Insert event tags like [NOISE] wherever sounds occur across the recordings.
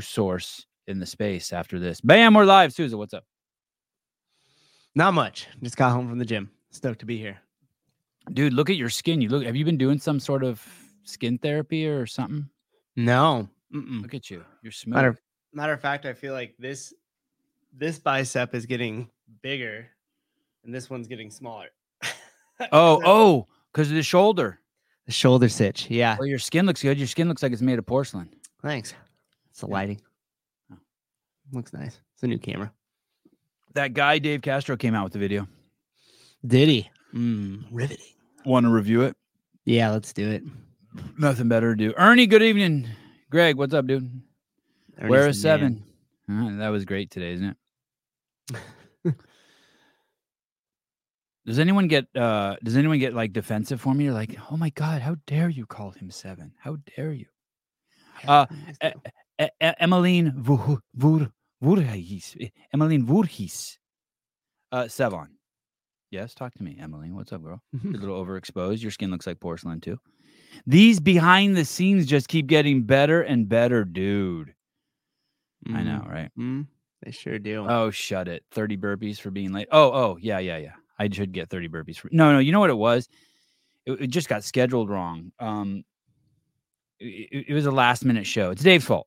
source in the space after this. Bam, we're live. Susan, what's up? Not much. Just got home from the gym. Stoked to be here. Dude, look at your skin. You look have you been doing some sort of skin therapy or something? No. Mm-mm. Look at you. You're smooth. Matter, matter of fact, I feel like this this bicep is getting bigger and this one's getting smaller. [LAUGHS] oh, oh, because of the shoulder. The shoulder stitch. Yeah. Well, your skin looks good. Your skin looks like it's made of porcelain. Thanks. It's the Yeah. lighting. Oh. Looks nice. It's a new camera. That guy, Dave Castro, came out with the video. Did he? Mm, riveting. Want to review it? Yeah, let's do it. Nothing better to do. Ernie, good evening. Greg, what's up, dude? Where Ernie's is the man. seven? Uh, that was great today, isn't it? [LAUGHS] Does anyone get uh does anyone get like defensive for me? You're like, oh my god, how dare you call him seven? How dare you? Uh, Emmeline Vu- Vur Voorhees. eh, Emmeline Voorhees. Uh Sevan. Yes, talk to me, Emmeline. What's up, girl? [LAUGHS] You're a little overexposed. Your skin looks like porcelain too. These behind the scenes just keep getting better and better, dude. I know, right? Mm, they sure do. Oh, shut it. 30 burpees for being late. Oh, oh, yeah, yeah, yeah. I should get 30 burpees for No, no, you know what it was? It, it just got scheduled wrong. Um it- it was a last minute show. It's Dave's fault.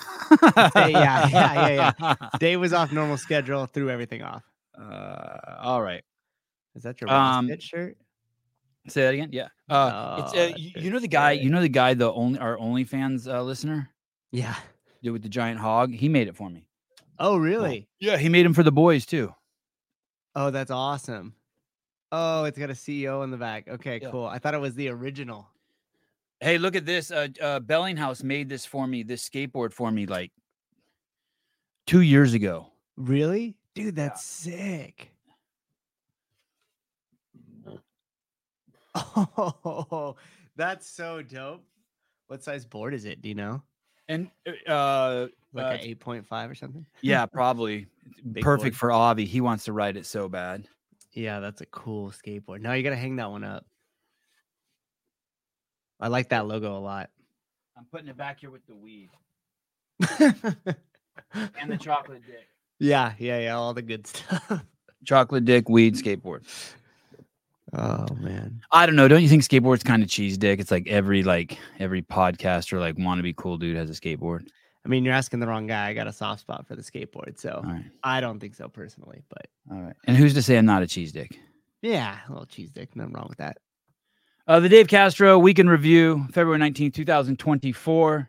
[LAUGHS] Yeah, yeah, yeah, yeah. [LAUGHS] Dave was off normal schedule, threw everything off. Uh, all right. Is that your Um, shirt? Say that again. Yeah. Uh, it's Oh, uh, you, you know the guy. You know the guy. The only our OnlyFans uh, listener, Yeah. dude with the giant hog. He made it for me. Oh, really? Yeah, he made him for the boys too. Oh, that's awesome. Oh, it's got a CEO in the back. Okay, Yeah. cool. I thought it was the original. Hey, look at this. Uh, uh, Bellinghouse made this for me. This skateboard for me like two years ago. Really? Dude, that's sick. [LAUGHS] Oh, that's so dope. What size board is it? Do you know? And uh, Like Uh, an 8.5 or something? yeah, probably [LAUGHS] perfect board. for Avi. He wants to ride it so bad. Yeah, that's a cool skateboard. Now you got to hang that one up. I like that logo a lot. I'm putting it back here with the weed [LAUGHS] and the chocolate dick. yeah, yeah, yeah. All the good [LAUGHS] stuff. Chocolate dick, weed, skateboard. Oh, man. I don't know. Don't you think skateboard's kind of cheese dick? It's like every like every podcaster like wannabe cool dude has a skateboard. I mean, you're asking the wrong guy. I got a soft spot for the skateboard. So All right, I don't think so personally, but all right. And who's to say I'm not a cheese dick? yeah, a little cheese dick. Nothing wrong with that. Uh, the Dave Castro Week in Review, February 19th, 2024.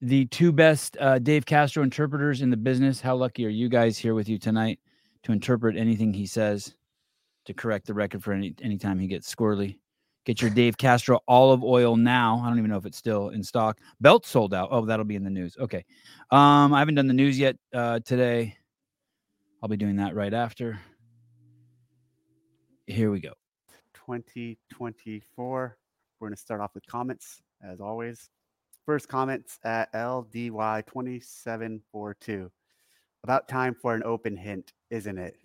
The two best uh, Dave Castro interpreters in the business. How lucky are you guys here with you tonight to interpret anything he says to correct the record for any anytime he gets squirrely? Get your Dave Castro olive oil now. I don't even know if it's still in stock. Belt sold out. Oh, that'll be in the news. Okay. Um, I haven't done the news yet uh, today. I'll be doing that right after. Here we go. 2024. We're going to start off with comments as always. First comments at LDY2742. About time for an open hint, isn't it?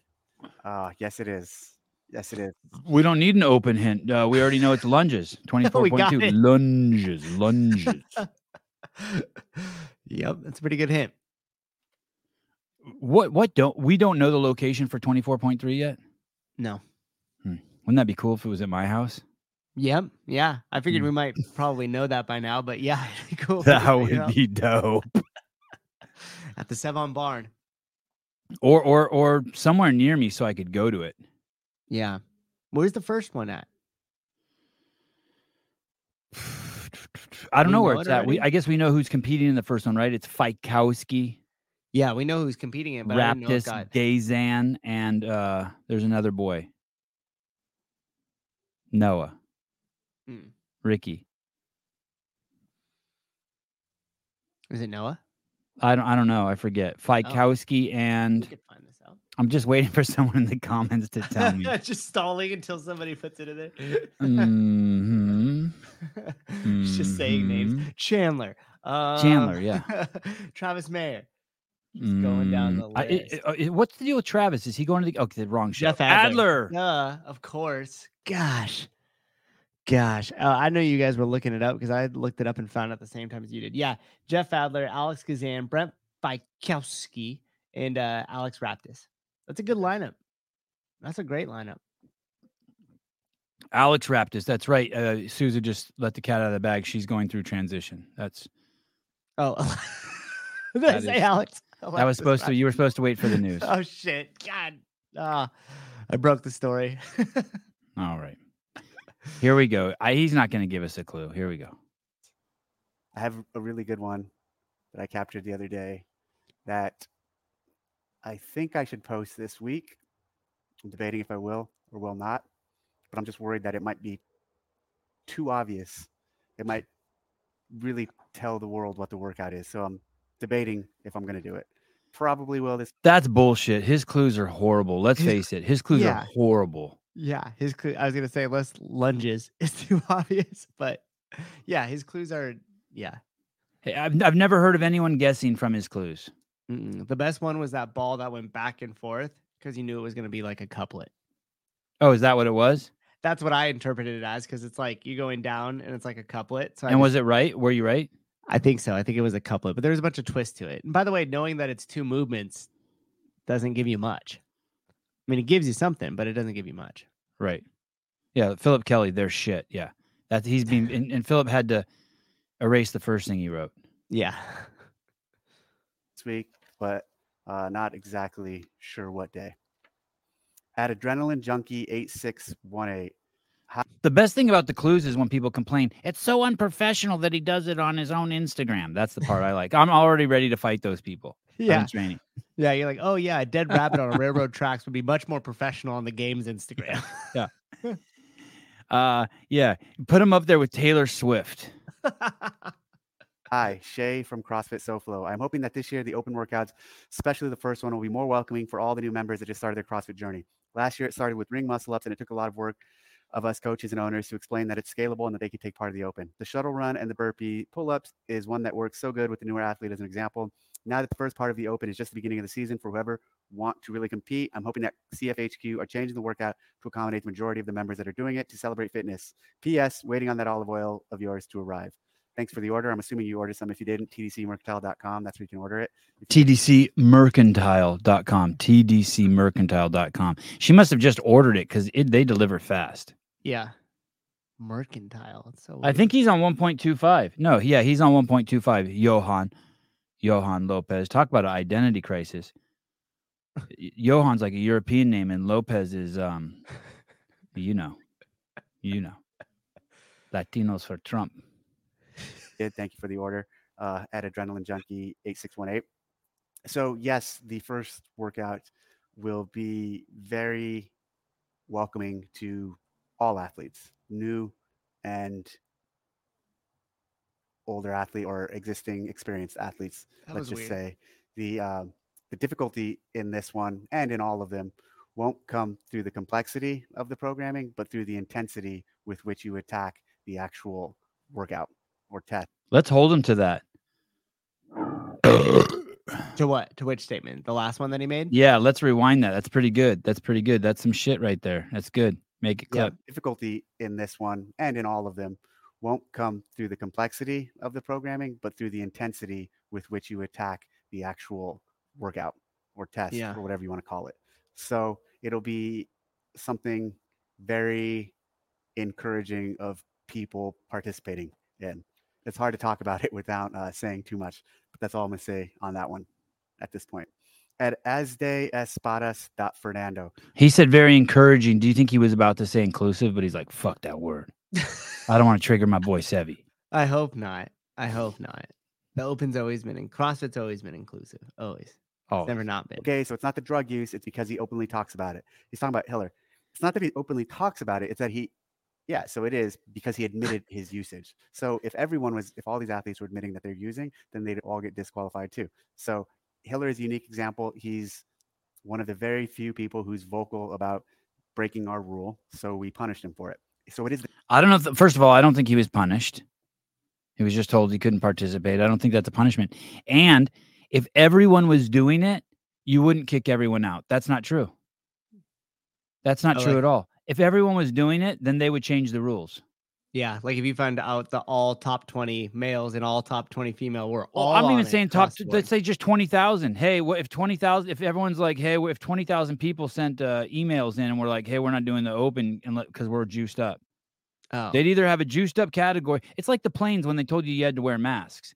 Uh, yes, it is. Yes, it is. We don't need an open hint. Uh, we already know it's lunges. [LAUGHS] Twenty-four point two it. lunges, lunges. [LAUGHS] yep, that's a pretty good hint. what? What? Don't we don't know the location for twenty-four point three yet? No. Wouldn't that be cool if it was at my house? Yep. Yeah. I figured Hmm. we might probably know that by now, but yeah, [LAUGHS] it'd be cool. [LAUGHS] That would out. be dope. [LAUGHS] at the Sevan Barn. Or or or somewhere near me so I could go to it. Yeah. Where's the first one at? [SIGHS] I don't We know where know it's it at. We? I guess we know who's competing in the first one, right? It's Fikowski, Yeah, we know who's competing in, but I didn't know it Raptis, got Dazan, and uh there's another boy. Noah. Mm. Ricky. Is it Noah? I don't I don't know. I forget. Fikowski We and could find this out. I'm just waiting for [LAUGHS] someone in the comments to tell me. [LAUGHS] Just stalling until somebody puts it in there. [LAUGHS] Mhm. It's just saying names. Mhm. Chandler. Uh, Chandler, yeah. Travis Mayer. Just going down the Mm, list. I- it- uh, it- what's the deal with Travis? Is he going to the okay the wrong show? Jeff Adler. Adler. Yeah, of course. Gosh. Gosh, uh, I know you guys were looking it up because I looked it up and found it at the same time as you did. Yeah, Jeff Adler, Alex Kazan, Brent Fikowski, and uh, Alex Raptis. That's a good lineup. That's a great lineup. Alex Raptis. That's right. Uh, Souza just let the cat out of the bag. She's going through transition. That's Oh, [LAUGHS] did That I say is- Alex? that was supposed to. You were supposed to wait for the news. [LAUGHS] Oh shit! God, ah, I broke the story. [LAUGHS] All right. [LAUGHS] Here we go. I, he's not going to give us a clue. Here we go. I have a really good one that I captured the other day that I think I should post this week. I'm debating if I will or will not, but I'm just worried that it might be too obvious. It might really tell the world what the workout is. So I'm debating if I'm going to do it. Probably will this. That's bullshit. His clues are horrible. Let's His- face it. His clues Yeah. are horrible. Yeah, his clue. I was gonna say less lunges [LAUGHS] is too obvious, but yeah, his clues are yeah. Hey, I've, I've never heard of anyone guessing from his clues. Mm-mm. The best one was that ball that went back and forth because you knew it was gonna be like a couplet. Oh, is that what it was? That's what I interpreted it as because it's like you going down and it's like a couplet. So I and was it right? Were you right? I think so. I think it was a couplet, but there was a bunch of twists to it. And by the way, knowing that it's two movements doesn't give you much. I mean, it gives you something, but it doesn't give you much. Right. Yeah, Philip Kelly, they're shit. Yeah. That he's been [LAUGHS] and, and Philip had to erase the first thing he wrote. Yeah. This week, but uh, not exactly sure what day. At Adrenaline Junkie 8618. The best thing about the clues is when people complain, it's so unprofessional that he does it on his own Instagram. That's the part I like. I'm already ready to fight those people. I've Yeah. training. Yeah. You're like, oh, yeah, a dead rabbit on a railroad tracks would be much more professional on the game's Instagram. Yeah. uh yeah. Put him up there with Taylor Swift. [LAUGHS] Hi, Shay from CrossFit SoFlo. I'm hoping that this year the open workouts, especially the first one, will be more welcoming for all the new members that just started their CrossFit journey. Last year it started with ring muscle ups, and it took a lot of work of us coaches and owners to explain that it's scalable and that they could take part of the open. The shuttle run and the burpee pull ups is one that works so good with the newer athlete as an example. Now that the first part of the open is just the beginning of the season for whoever want to really compete, I'm hoping that CFHQ are changing the workout to accommodate the majority of the members that are doing it to celebrate fitness. P.S. Waiting on that olive oil of yours to arrive. Thanks for the order. I'm assuming you ordered some. If you didn't, tdcmercantile.com. That's where you can order it. TDCmercantile.com. TDCmercantile.com. She must have just ordered it because they deliver fast. yeah. Mercantile. It's so I think he's on 1.25. No, yeah, he's on 1.25. Johan. Johan Lopez. Talk about an identity crisis. Johan's like a European name, and Lopez is um you know. You know. Latinos for Trump. did. Thank you for the order uh, at Adrenaline Junkie 8618. So, yes, the first workout will be very welcoming to all athletes, new and older athlete or existing experienced athletes. That let's just weird. say the um, the difficulty in this one and in all of them won't come through the complexity of the programming, but through the intensity with which you attack the actual workout or test. Let's hold him to that. To what? To which statement? The last one that he made? Yeah, let's rewind that. That's pretty good. That's pretty good. That's some shit right there. That's good. Make it yeah, difficulty in this one and in all of them won't come through the complexity of the programming, but through the intensity with which you attack the actual workout or test Yeah. or whatever you want to call it. So it'll be something very encouraging of people participating in. It's hard to talk about it [LAUGHS] without uh, saying too much, but that's all I'm going to say on that one at this point. At asde espadas Fernando. He said very encouraging. Do you think he was about to say inclusive, but he's like, fuck that word. I don't want to trigger my boy Sevi. I hope not. I hope not. The Open's always been in CrossFit's always been inclusive. Always. Oh, It's never not been. Okay, so it's not the drug use, it's because he openly talks about it. He's talking about Hiller. It's not that he openly talks about it, it's that he yeah, so it is because he admitted [LAUGHS] his usage. So if everyone was if all these athletes were admitting that they're using, then they'd all get disqualified too. So Hiller is a unique example. He's one of the very few people who's vocal about breaking our rule, so we punished him for it. So it is the I don't know. If, first of all, I don't think he was punished. He was just told he couldn't participate. I don't think that's a punishment. And if everyone was doing it, you wouldn't kick everyone out. That's not true. That's not I true like- at all. If everyone was doing it, then they would change the rules. Yeah, like if you find out the all top 20 males and all top 20 female were Well, all I'm even saying top. Let's say just twenty thousand. Hey, what if twenty thousand? If everyone's like, hey, what if twenty thousand people sent uh, emails in and we're like, hey, we're not doing the open and because we're juiced up. Oh, They'd either have a juiced up category. It's like the planes when they told you you had to wear masks.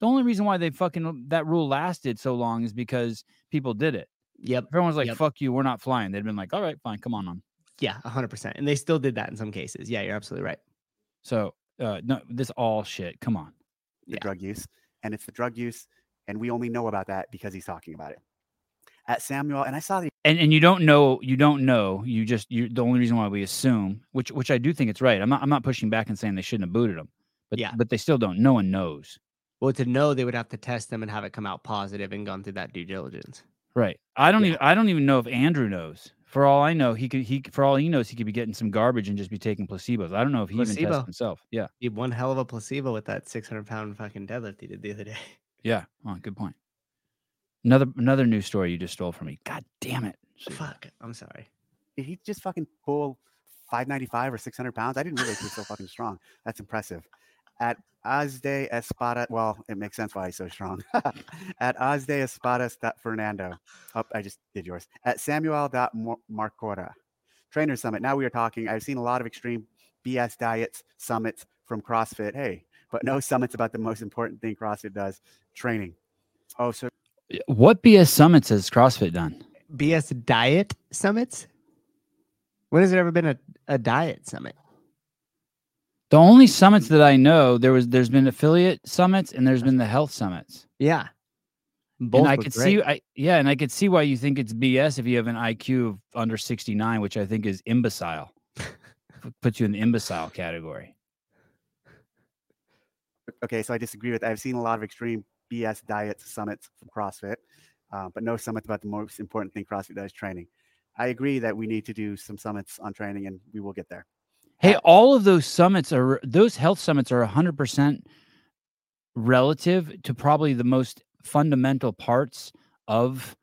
The only reason why they fucking that rule lasted so long is because people did it. yep. If everyone's like, Yep. "Fuck you, we're not flying," they'd been like, "All right, fine, come on, on." Yeah, 100%. And they still did that in some cases. Yeah, you're absolutely right. So, uh, no, this all shit. Come on. the Yeah. drug use, and it's the drug use, and we only know about that because he's talking about it. At Samuel, and I saw the and and you don't know you don't know you just you the only reason why we assume which which i do think it's right i'm not i'm not pushing back and saying they shouldn't have booted him but Yeah. but they still don't no one knows Well, to know they would have to test them and have it come out positive and gone through that due diligence. right i don't Yeah. even i don't even know if andrew knows for all i know he could he for all he knows he could be getting some garbage and just be taking placebos i don't know if he even Placebo. tests himself yeah He one hell of a placebo with that 600 pound fucking deadlift he did the other day. [LAUGHS] yeah oh, good point another another news story you just stole from me god damn it Susan. Fuck. I'm sorry. did he just fucking pull 595 or 600 pounds? I didn't realize he was so fucking strong. That's impressive. At Azde Espada, well, it makes sense why he's so strong. [LAUGHS] At Azde Espada Fernando. Oh, I just did yours. At Samuel Marcora. Trainer Summit. Now we are talking. I've seen a lot of extreme BS diets, summits from CrossFit. Hey, but no summits about the most important thing CrossFit does training. Oh, so what bs summits has crossfit done BS diet summits? When has there ever been a, a diet summit? The only summits that I know, there was there's been affiliate summits and there's been the health summits. Yeah. Both and I could great. see I yeah, and I could see why you think it's BS if you have an IQ of under 69, which I think is imbecile. [LAUGHS] P- Puts you in the imbecile category. okay, so I disagree with. I've seen a lot of extreme BS diets summits from CrossFit, uh, but no summits about the most important thing CrossFit does training. I agree that we need to do some summits on training, and we will get there. Hey, all of those summits are those health summits are 100% relative to probably the most fundamental parts of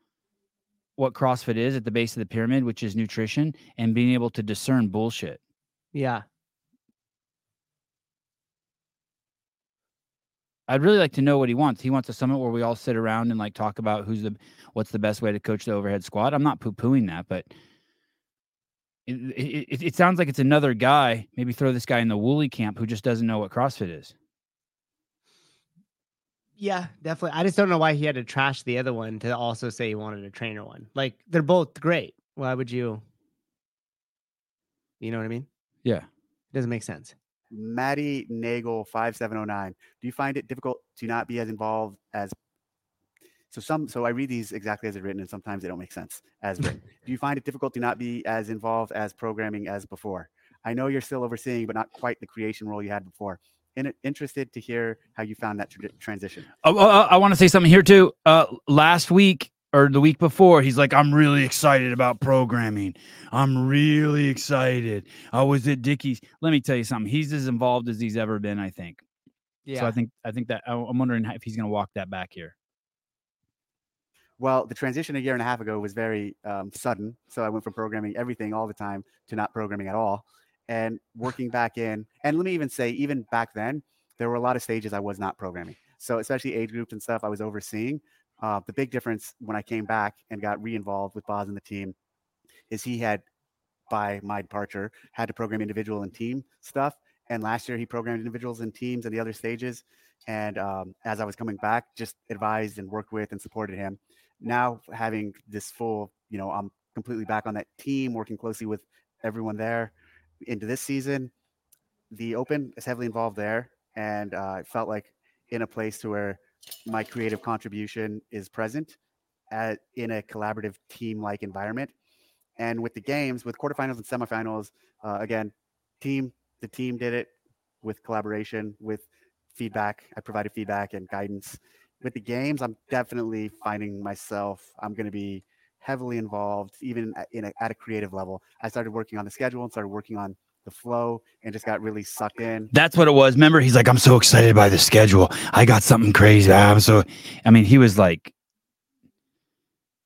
what CrossFit is at the base of the pyramid, which is nutrition and being able to discern bullshit. Yeah. I'd really like to know what he wants. He wants a summit where we all sit around and like talk about who's the what's the best way to coach the overhead squat. I'm not poo pooing that, but it, it, it, it sounds like it's another guy. Maybe throw this guy in the woolly camp who just doesn't know what CrossFit is. Yeah, definitely. I just don't know why he had to trash the other one to also say he wanted a trainer one. Like they're both great. Why would you? You know what I mean? Yeah. It doesn't make sense. Maddie Nagel five seven zero nine. Do you find it difficult to not be as involved as? So some so I read these exactly as it's written, and sometimes they don't make sense as written. [LAUGHS] Do you find it difficult to not be as involved as programming as before? I know you're still overseeing, but not quite the creation role you had before. In, interested to hear how you found that tra- transition. Oh, oh, oh, I want to say something here too. Uh, last week or the week before, he's like, "I'm really excited about programming. I'm really excited. I was at Dickie's. Let me tell you something. He's as involved as he's ever been. I think. Yeah. So I think I think that I- I'm wondering if he's going to walk that back here. Well, the transition a year and a half ago was very um, sudden. So I went from programming everything all the time to not programming at all and working back in. And let me even say, even back then, there were a lot of stages I was not programming. So, especially age groups and stuff I was overseeing. Uh, the big difference when I came back and got re involved with Boz and the team is he had, by my departure, had to program individual and team stuff. And last year he programmed individuals and teams and the other stages. And um, as I was coming back, just advised and worked with and supported him now having this full, you know, I'm completely back on that team, working closely with everyone there into this season. The Open is heavily involved there, and uh, it felt like in a place to where my creative contribution is present at, in a collaborative team-like environment. And with the games, with quarterfinals and semifinals, uh, again, team the team did it with collaboration, with feedback. I provided feedback and guidance with the games, I'm definitely finding myself. I'm going to be heavily involved, even at- in a, at a creative level. I started working on the schedule and started working on the flow, and just got really sucked in. That's what it was. Remember, he's like, I'm so excited by the schedule. I got something crazy. I'm so. I mean, he was like,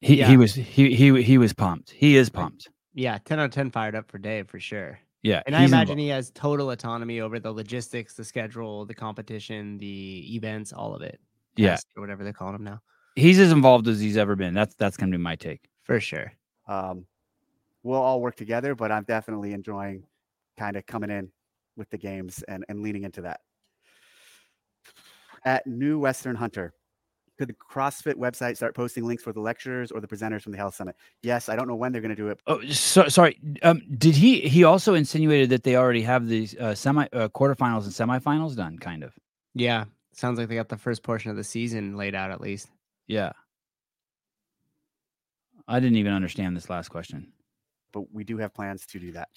he Yeah. he was he he he was pumped. He is pumped. yeah. 10 out of 10 fired up for Dave for sure. Yeah, And I imagine invo- he has total autonomy over the logistics, the schedule, the competition, the events, all of it. Yeah. Test or whatever they're calling them now. he's as involved as he's ever been. That's that's gonna be my take. For sure. Um, we'll all work together, but I'm definitely enjoying kind of coming in with the games and, and leaning into that. At New Western Hunter, could the CrossFit website start posting links for the lecturers or the presenters from the Health Summit? Yes, I don't know when they're going to do it. Oh, so, sorry. Um, did he? He also insinuated that they already have the uh, semi uh, quarterfinals and semifinals done, kind of. Yeah. Sounds like they got the first portion of the season laid out at least. Yeah. I didn't even understand this last question. but we do have plans to do that.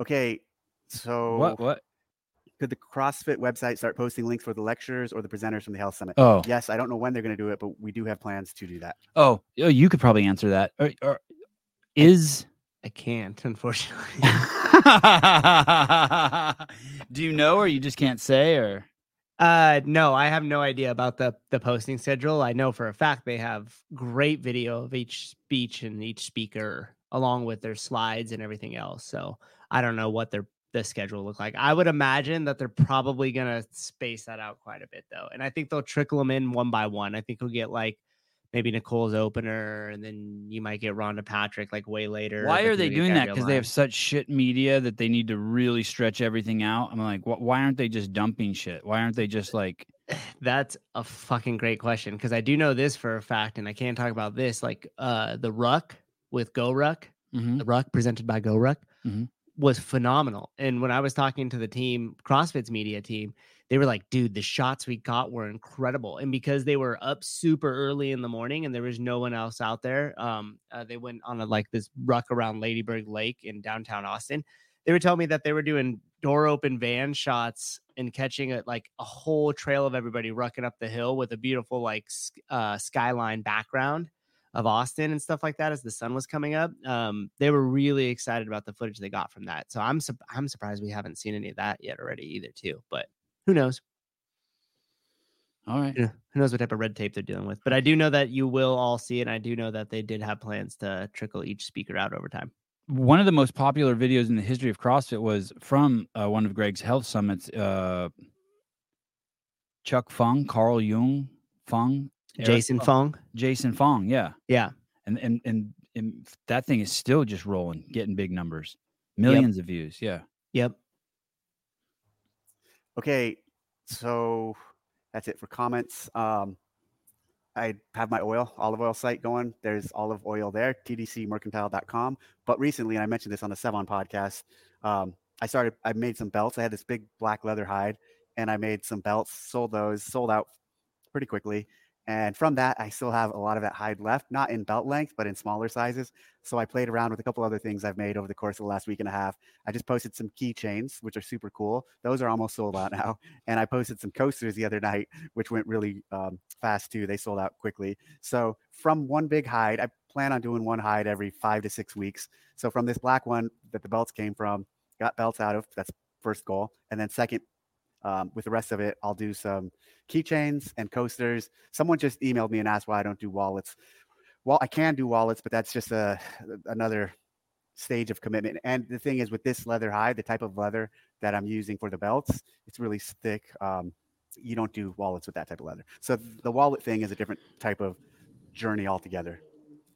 Okay, so What? What? could the CrossFit website start posting links for the lecturers or the presenters from the Health Summit? Oh, Yes, I don't know when they're going to do it, but we do have plans to do that. oh, oh, you could probably answer that. Or, or is I can't, [LAUGHS] unfortunately. [LAUGHS] do you know, or you just can't say, or Uh no, I have no idea about the the posting schedule. I know for a fact they have great video of each speech and each speaker along with their slides and everything else. So I don't know what their the schedule look like. I would imagine that they're probably gonna space that out quite a bit though. And I think they'll trickle them in one by one. I think we'll get like maybe Nicole's opener, and then you might get Rhonda Patrick like way later. why are they doing that? Because they have such shit media that they need to really stretch everything out. I'm like, wh- why aren't they just dumping shit? Why aren't they just like, [SIGHS] That's a fucking great question because I do know this for a fact, and I can't talk about this. Like uh the Ruck with Go Ruck, mhm, the Ruck presented by Go Ruck Mhm. Was phenomenal. And when I was talking to the team, CrossFit's media team, they were like, dude, the shots we got were incredible. And because they were up super early in the morning and there was no one else out there, um, uh, they went on a like this ruck around Lady Bird Lake in downtown Austin. They were telling me that they were doing door open van shots and catching a like a whole trail of everybody rucking up the hill with a beautiful like uh, skyline background of Austin and stuff like that as the sun was coming up. Um, they were really excited about the footage they got from that. So I'm sup- I'm surprised we haven't seen any of that yet already either too. But who knows? all right. Who knows what type of red tape they're dealing with? But I do know that you will all see it. And I do know that they did have plans to trickle each speaker out over time. one of the most popular videos in the history of CrossFit was from uh, one of Greg's health summits. Uh, Chuck Fung, Carl Jung Fung, Eric Jason Fung. Jason Fung, yeah, Yeah. and and and, and that thing is still just rolling, getting big numbers, millions of views. Yeah, Yep. Okay, so that's it for comments. Um, I have my oil, olive oil site going. There's olive oil there, tdcmercantile.com. But recently, and I mentioned this on the Sevan podcast, um, I started, I made some belts. I had this big black leather hide and I made some belts, sold those, sold out pretty quickly. And from that, I still have a lot of that hide left, not in belt length, but in smaller sizes. So I played around with a couple other things I've made over the course of the last week and a half. I just posted some keychains, which are super cool. Those are almost sold out [LAUGHS] now. And I posted some coasters the other night, which went really um, fast too. They sold out quickly. So from one big hide, I plan on doing one hide every five to six weeks. So from this black one that the belts came from, got belts out of. That's first goal. And then second, um, with the rest of it, I'll do some keychains and coasters. Someone just emailed me and asked why I don't do wallets. Well, I can do wallets, but that's just a another stage of commitment. And the thing is, with this leather hide, the type of leather that I'm using for the belts, it's really thick. Um, you don't do wallets with that type of leather. So the wallet thing is a different type of journey altogether.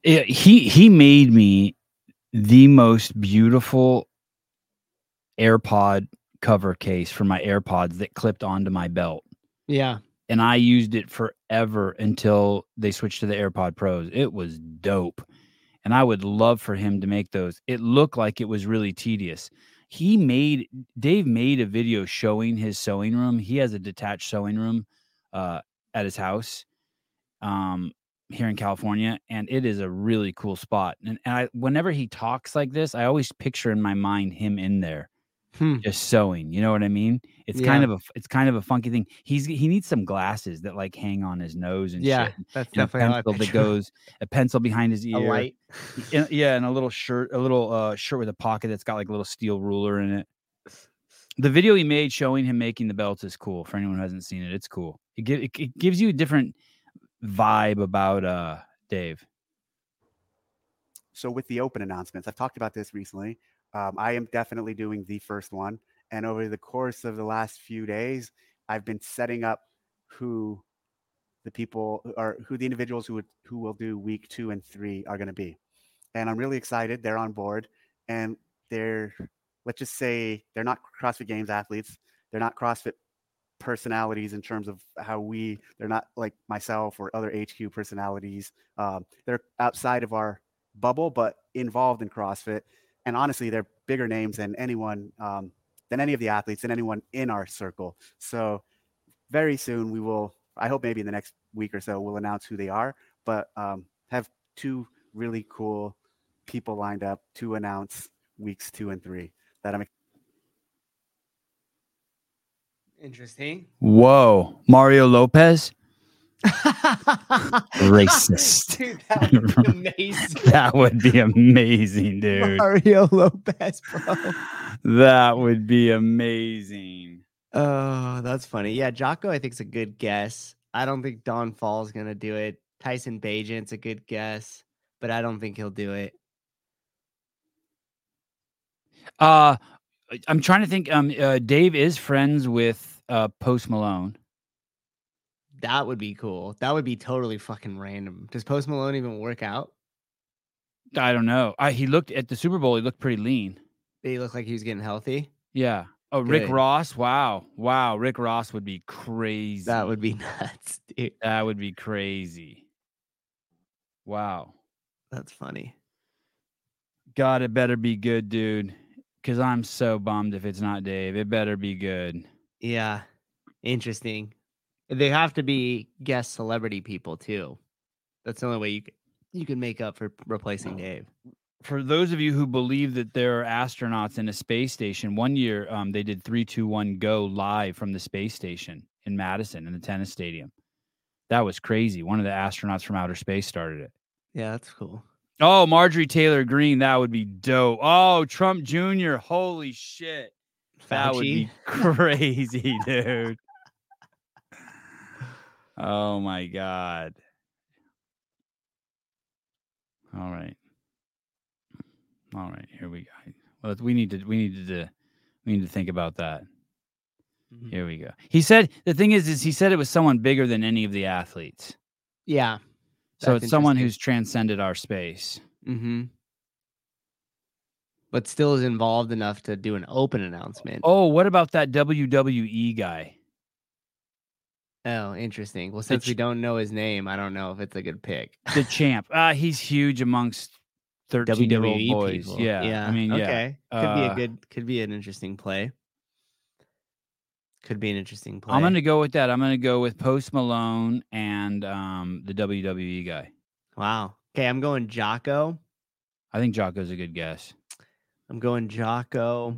Yeah, he he made me the most beautiful AirPod cover case for my AirPods that clipped onto my belt. Yeah. and I used it forever until they switched to the AirPod Pros. It was dope. And I would love for him to make those. It looked like it was really tedious. He made Dave made a video showing his sewing room. He has a detached sewing room uh, at his house um, here in California, and it is a really cool spot. And, and I, whenever he talks like this, I always picture in my mind him in there Hmm. just sewing. You know what I mean? It's kind of a it's kind of a funky thing. He's he needs some glasses that like hang on his nose and Yeah. shit. That's And a definitely I pencil that goes a pencil behind his a ear. light. and- yeah, and a little shirt, a little uh shirt with a pocket that's got like a little steel ruler in it. The video he made showing him making the belts is cool. For anyone who hasn't seen it, it's cool. It, gi- it, it gives you a different vibe about uh Dave. So with the open announcements, I've talked about this recently. Um, I am definitely doing the first one. And over the course of the last few days, I've been setting up who the people or who the individuals who would who will do week two and three are going to be. And I'm really excited. They're on board, and they're let's just say they're not CrossFit Games athletes. They're not CrossFit personalities in terms of how we. They're not like myself or other HQ personalities. Um, they're outside of our bubble, but involved in CrossFit. And honestly, they're bigger names than anyone, um, than any of the athletes than anyone in our circle. So very soon we will. I hope maybe in the next week or so we'll announce who they are. But um, have two really cool people lined up to announce weeks two and three that I'm Interesting. Whoa, Mario Lopez, racist. [LAUGHS] Dude, that would be amazing. [LAUGHS] that would be amazing, dude. Mario Lopez, bro. That would be amazing. Oh, that's funny. Yeah, Jocko, I think is a good guess. I don't think Don Fall's is gonna do it. Tyson Bajent's a good guess, but I don't think he'll do it. Uh I'm trying to think. Um, uh, Dave is friends with uh Post Malone. That would be cool. That would be totally fucking random. Does Post Malone even work out? I don't know. I, he looked at the Super Bowl. He looked pretty lean. He looked like he was getting healthy? Yeah. Oh, Rick Ross. Wow. Wow. Rick Ross would be crazy. That would be [LAUGHS] nuts, dude. That would be crazy. Wow. That's funny. God, it better be good, dude. Because I'm so bummed if it's not Dave. It better be good. Yeah. Interesting. They have to be guest celebrity people too. That's the only way you can, you can make up for replacing Dave. For those of you who believe that there are astronauts in a space station, one year um, they did 321 Go live from the space station in Madison in the tennis stadium. That was crazy. One of the astronauts from outer space started it. Yeah, that's cool. Oh, Marjorie Taylor Greene, that would be dope. Oh, Trump Jr., holy shit. That would be [LAUGHS] crazy, dude. Oh my god. All right. All right, here we go. Well, we need to we need to we need to think about that. Mhm. Here we go. He said the thing is is he said it was someone bigger than any of the athletes. Yeah. So it's someone who's transcended our space. Mm-hmm. But still is involved enough to do an open announcement. Oh, what about that WWE guy? Oh, interesting. Well, since we don't know his name, I don't know if it's a good pick. The champ. Uh he's huge amongst 13 year old WWE boys. people. Yeah. Yeah. I mean, yeah. okay. Could be Uh, a good. Could be an interesting play. Could be an interesting play. I'm gonna go with that. I'm gonna go with Post Malone and um the WWE guy. Wow. Okay, I'm going Jocko. I think Jocko's a good guess. I'm going Jocko.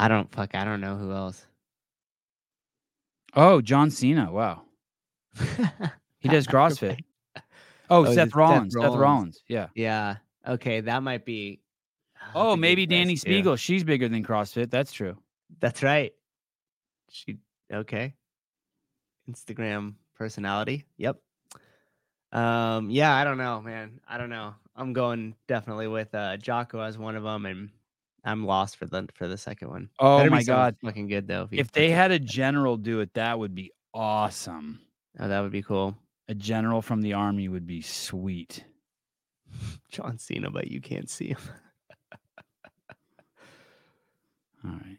I don't fuck. I don't know who else. Oh, John Cena. Wow. He does [LAUGHS] CrossFit. Oh, Oh, is it Seth Seth Rollins. Seth Rollins? Rollins. Yeah. yeah. Okay, that might be. Oh, maybe Dani. Speegle. She's bigger than CrossFit. That's true. That's right. She okay. Instagram personality. Yep. Um. Yeah. I don't know, man. I don't know. I'm going definitely with uh Jocko as one of them, and I'm lost for the for the second one. Oh Better be my God. looking good though. he If they picks it. had a general do it, that would be awesome. oh, that would be cool. A general from the army would be sweet. [LAUGHS] John Cena, but you can't see him. [LAUGHS] All right.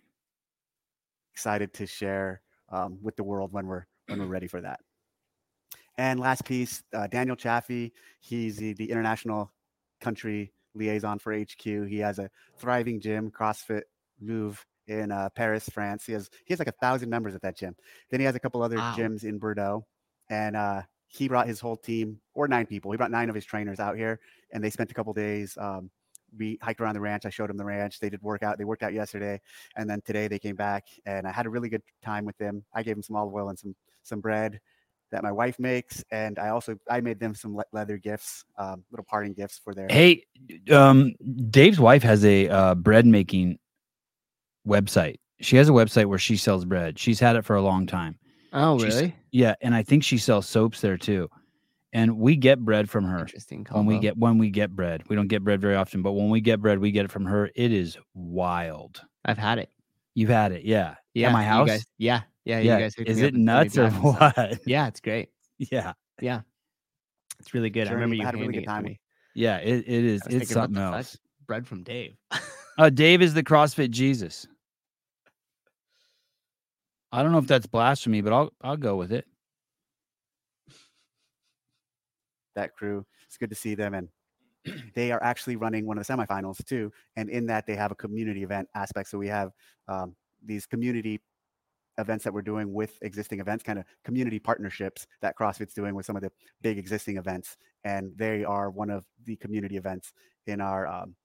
excited to share um, with the world when we're when we're ready for that. And last piece, uh, Daniel Chaffee. He's the, the international country liaison for HQ. He has a thriving gym, CrossFit Louvre in uh, Paris, France. He has he has like a thousand members at that gym. Then he has a couple other Wow. gyms in Bordeaux, and uh, he brought his whole team or nine people. He brought nine of his trainers out here, and they spent a couple days. Um, we hiked around the ranch. I showed them the ranch. They did workout. They worked out yesterday, and then today they came back, and I had a really good time with them. I gave them some olive oil and some some bread that my wife makes, and I also I made them some le- leather gifts, um, little parting gifts for their. Hey, um, Dave's wife has a uh, bread making website. She has a website where she sells bread. She's had it for a long time. Oh, She's- really? Yeah, and I think she sells soaps there too. and we get bread from her Interesting. when we get when we get bread. We don't get bread very often, but when we get bread, we get it from her. It is wild. I've had it. You've had it, yeah. Yeah. At my you house. guys- yeah. Yeah. yeah. You guys hooked is me it with nuts or bags and stuff. what? Yeah, it's great. yeah. Yeah, it's really good. I remember you had a really handing good it time. me. Yeah. It, it is. It's thinking, what something the fuck? else. Bread from Dave. Uh, [LAUGHS] Dave is the CrossFit Jesus. I don't know if that's blasphemy, but I'll I'll go with it. that crew. It's good to see them, and [CLEARS THROAT] they are actually running one of the semifinals too. And in that, they have a community event aspect. So we have um, these community events that we're doing with existing events, kind of community partnerships that CrossFit's doing with some of the big existing events, and they are one of the community events in our um,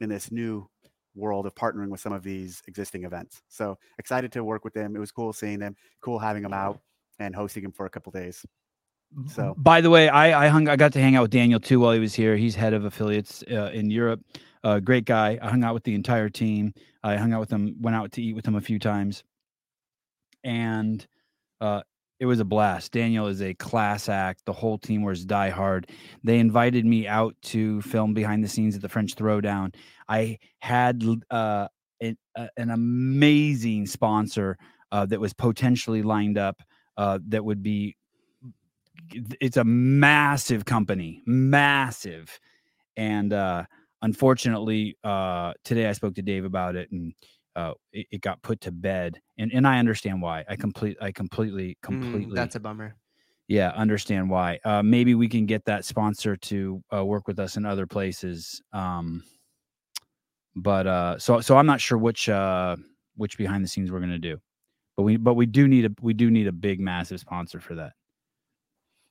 in this new world of partnering with some of these existing events. So excited to work with them. It was cool seeing them, cool having them out and hosting them for a couple days. So By the way, I I hung I got to hang out with Daniel too while he was here. He's head of affiliates uh, in Europe. Uh, great guy. I hung out with the entire team. I hung out with him. Went out to eat with him a few times, and uh, it was a blast. Daniel is a class act. The whole team was diehard. They invited me out to film behind the scenes at the French Throwdown. I had uh, an, uh, an amazing sponsor uh, that was potentially lined up uh, that would be it's a massive company massive and uh unfortunately today i spoke to dave about it and uh it, it got put to bed and and i understand why i complete i completely Mm, completely that's a bummer. yeah understand why uh maybe we can get that sponsor to uh, work with us in other places um but uh so so i'm not sure which uh which behind the scenes we're going to do but we but we do need a we do need a big massive sponsor for that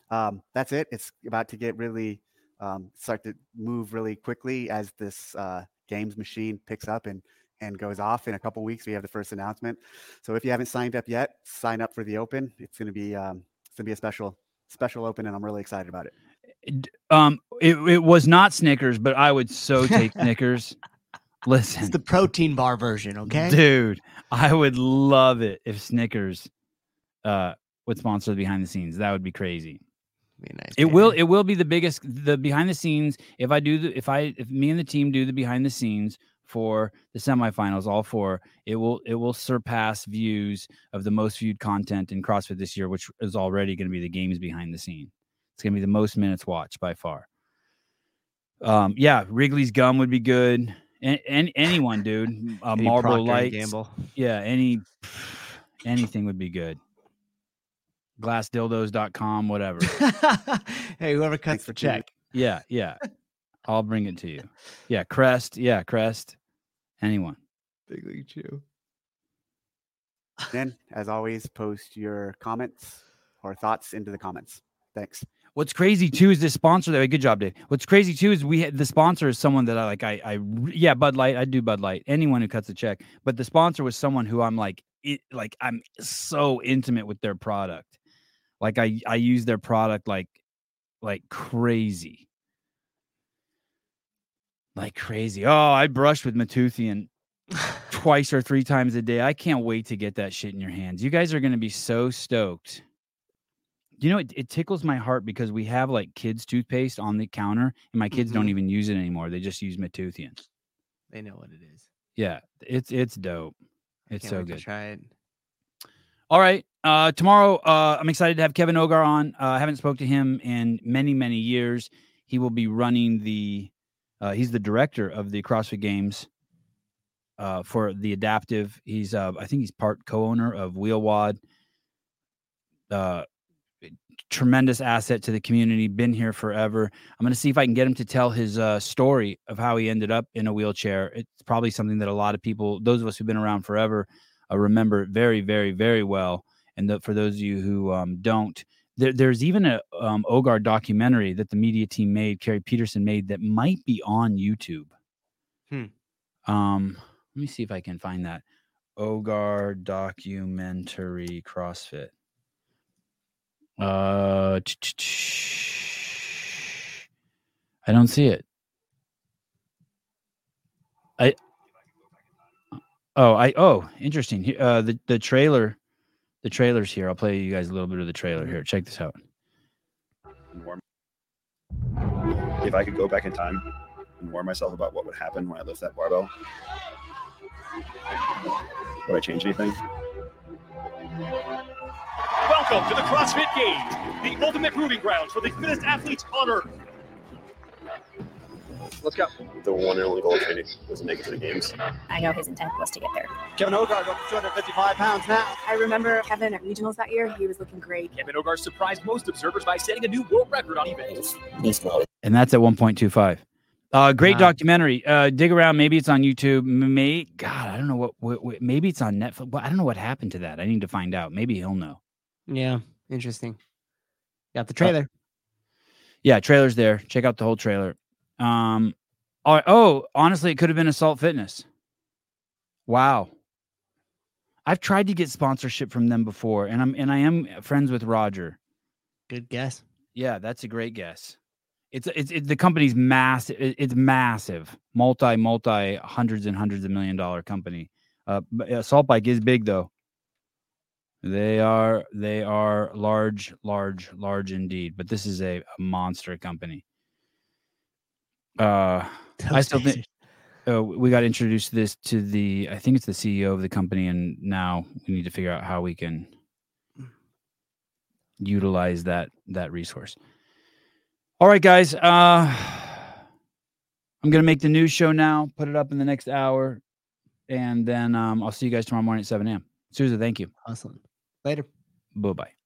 um, that's it. It's about to get really um, start to move really quickly as this uh, games machine picks up and and goes off in a couple weeks. We have the first announcement. So if you haven't signed up yet, sign up for the open. It's going to be um, it's going to be a special special open, and I'm really excited about it. Um, it, it was not Snickers, but I would so take [LAUGHS] Snickers. It's Listen, the protein bar version, okay? dude, I would love it if Snickers uh would sponsor the behind the scenes. That would be crazy. Be nice It will it will be the biggest the behind the scenes if I do the if I if me and the team do the behind the scenes for the semifinals all four it will it will surpass views of the most viewed content in CrossFit this year which is already going to be the games behind the scene. It's going to be the most minutes watched by far. Um yeah, Wrigley's gum would be good. And, and anyone, dude, [LAUGHS] uh, Any Marlboro Procter Lights, Gamble. yeah, any anything would be good. Glassdildos.com, whatever. [LAUGHS] hey, whoever cuts Thanks the for check. Yeah, yeah. I'll bring it to you. Yeah, Crest. Yeah, Crest. Anyone. Big League Chew. Then, as always, post your comments or thoughts into the comments. Thanks. What's crazy too is this sponsor that we good job, Dave. What's crazy too is we had the sponsor is someone that I like. I, I yeah, Bud Light. I do Bud Light. Anyone who cuts a check, but the sponsor was someone who I'm like, it, like I'm so intimate with their product. Like I, I use their product like, like crazy, like crazy. Oh, I brush with Matuthian [LAUGHS] twice or three times a day. I can't wait to get that shit in your hands. You guys are going to be so stoked. You know, it, it tickles my heart because we have like kids' toothpaste on the counter, and my kids don't Mhm. even use it anymore. They just use Matuthian. They know what it is. Yeah, it's it's dope. It's so good. Try it. All right. Uh, tomorrow, uh, I'm excited to have Kevin Ogar on. Uh, I haven't spoke to him in many, many years. He will be running the. Uh, he's the director of the CrossFit Games. Uh, for the adaptive, he's. Uh, I think he's part co-owner of WheelWOD. Uh, tremendous asset to the community. Been here forever. I'm going to see if I can get him to tell his uh, story of how he ended up in a wheelchair. It's probably something that a lot of people, those of us who've been around forever, uh, remember very, very, very well. And the, for those of you who um, don't, there, there's even a um, Ogar documentary that the media team made, Carrie Peterson made, that might be on YouTube. Hmm. Um, let me see if I can find that Ogar documentary CrossFit. Uh, I don't see it. I oh I oh interesting. Uh, the the trailer, the trailer's here. I'll play you guys a little bit of the trailer mm-hmm. here. Check this out. If I could go back in time and warn myself about what would happen when I lift that barbell, would I change anything? Welcome to the CrossFit Games, the ultimate proving grounds for the fittest athletes on earth. Let's go. The one and only goal of training was to make it to the games. I know his intent was to get there. Kevin Ogar up to 255 pounds now. I remember Kevin at regionals that year. He was looking great. Kevin Ogar surprised most observers by setting a new world record on event. and that's at 1.25. Uh, great Wow. documentary. Uh, dig around. Maybe it's on YouTube. May God, I don't know what, what, what. Maybe it's on Netflix. But I don't know what happened to that. I need to find out. Maybe he'll know. Yeah, interesting. Got the trailer. Yeah, trailer's there. Check out the whole trailer. Um, right. Oh, honestly, it could have been Assault Fitness. Wow. I've tried to get sponsorship from them before, and I'm and I am friends with Roger. Good guess. Yeah, that's a great guess. It's it's, it's the company's massive. It's massive, multi multi hundreds and hundreds of million dollar company. Uh, Assault Bike is big though. They are they are large, large, large indeed. But this is a, a monster company. Uh, I still think uh, we got introduced to this to the I think it's the CEO of the company, and now we need to figure out how we can utilize that that resource. All right, guys. Uh, I'm gonna make the news show now. Put it up in the next hour, and then um, I'll see you guys tomorrow morning at 7 a.m. Susan, thank you. Awesome. Later. Bye bye.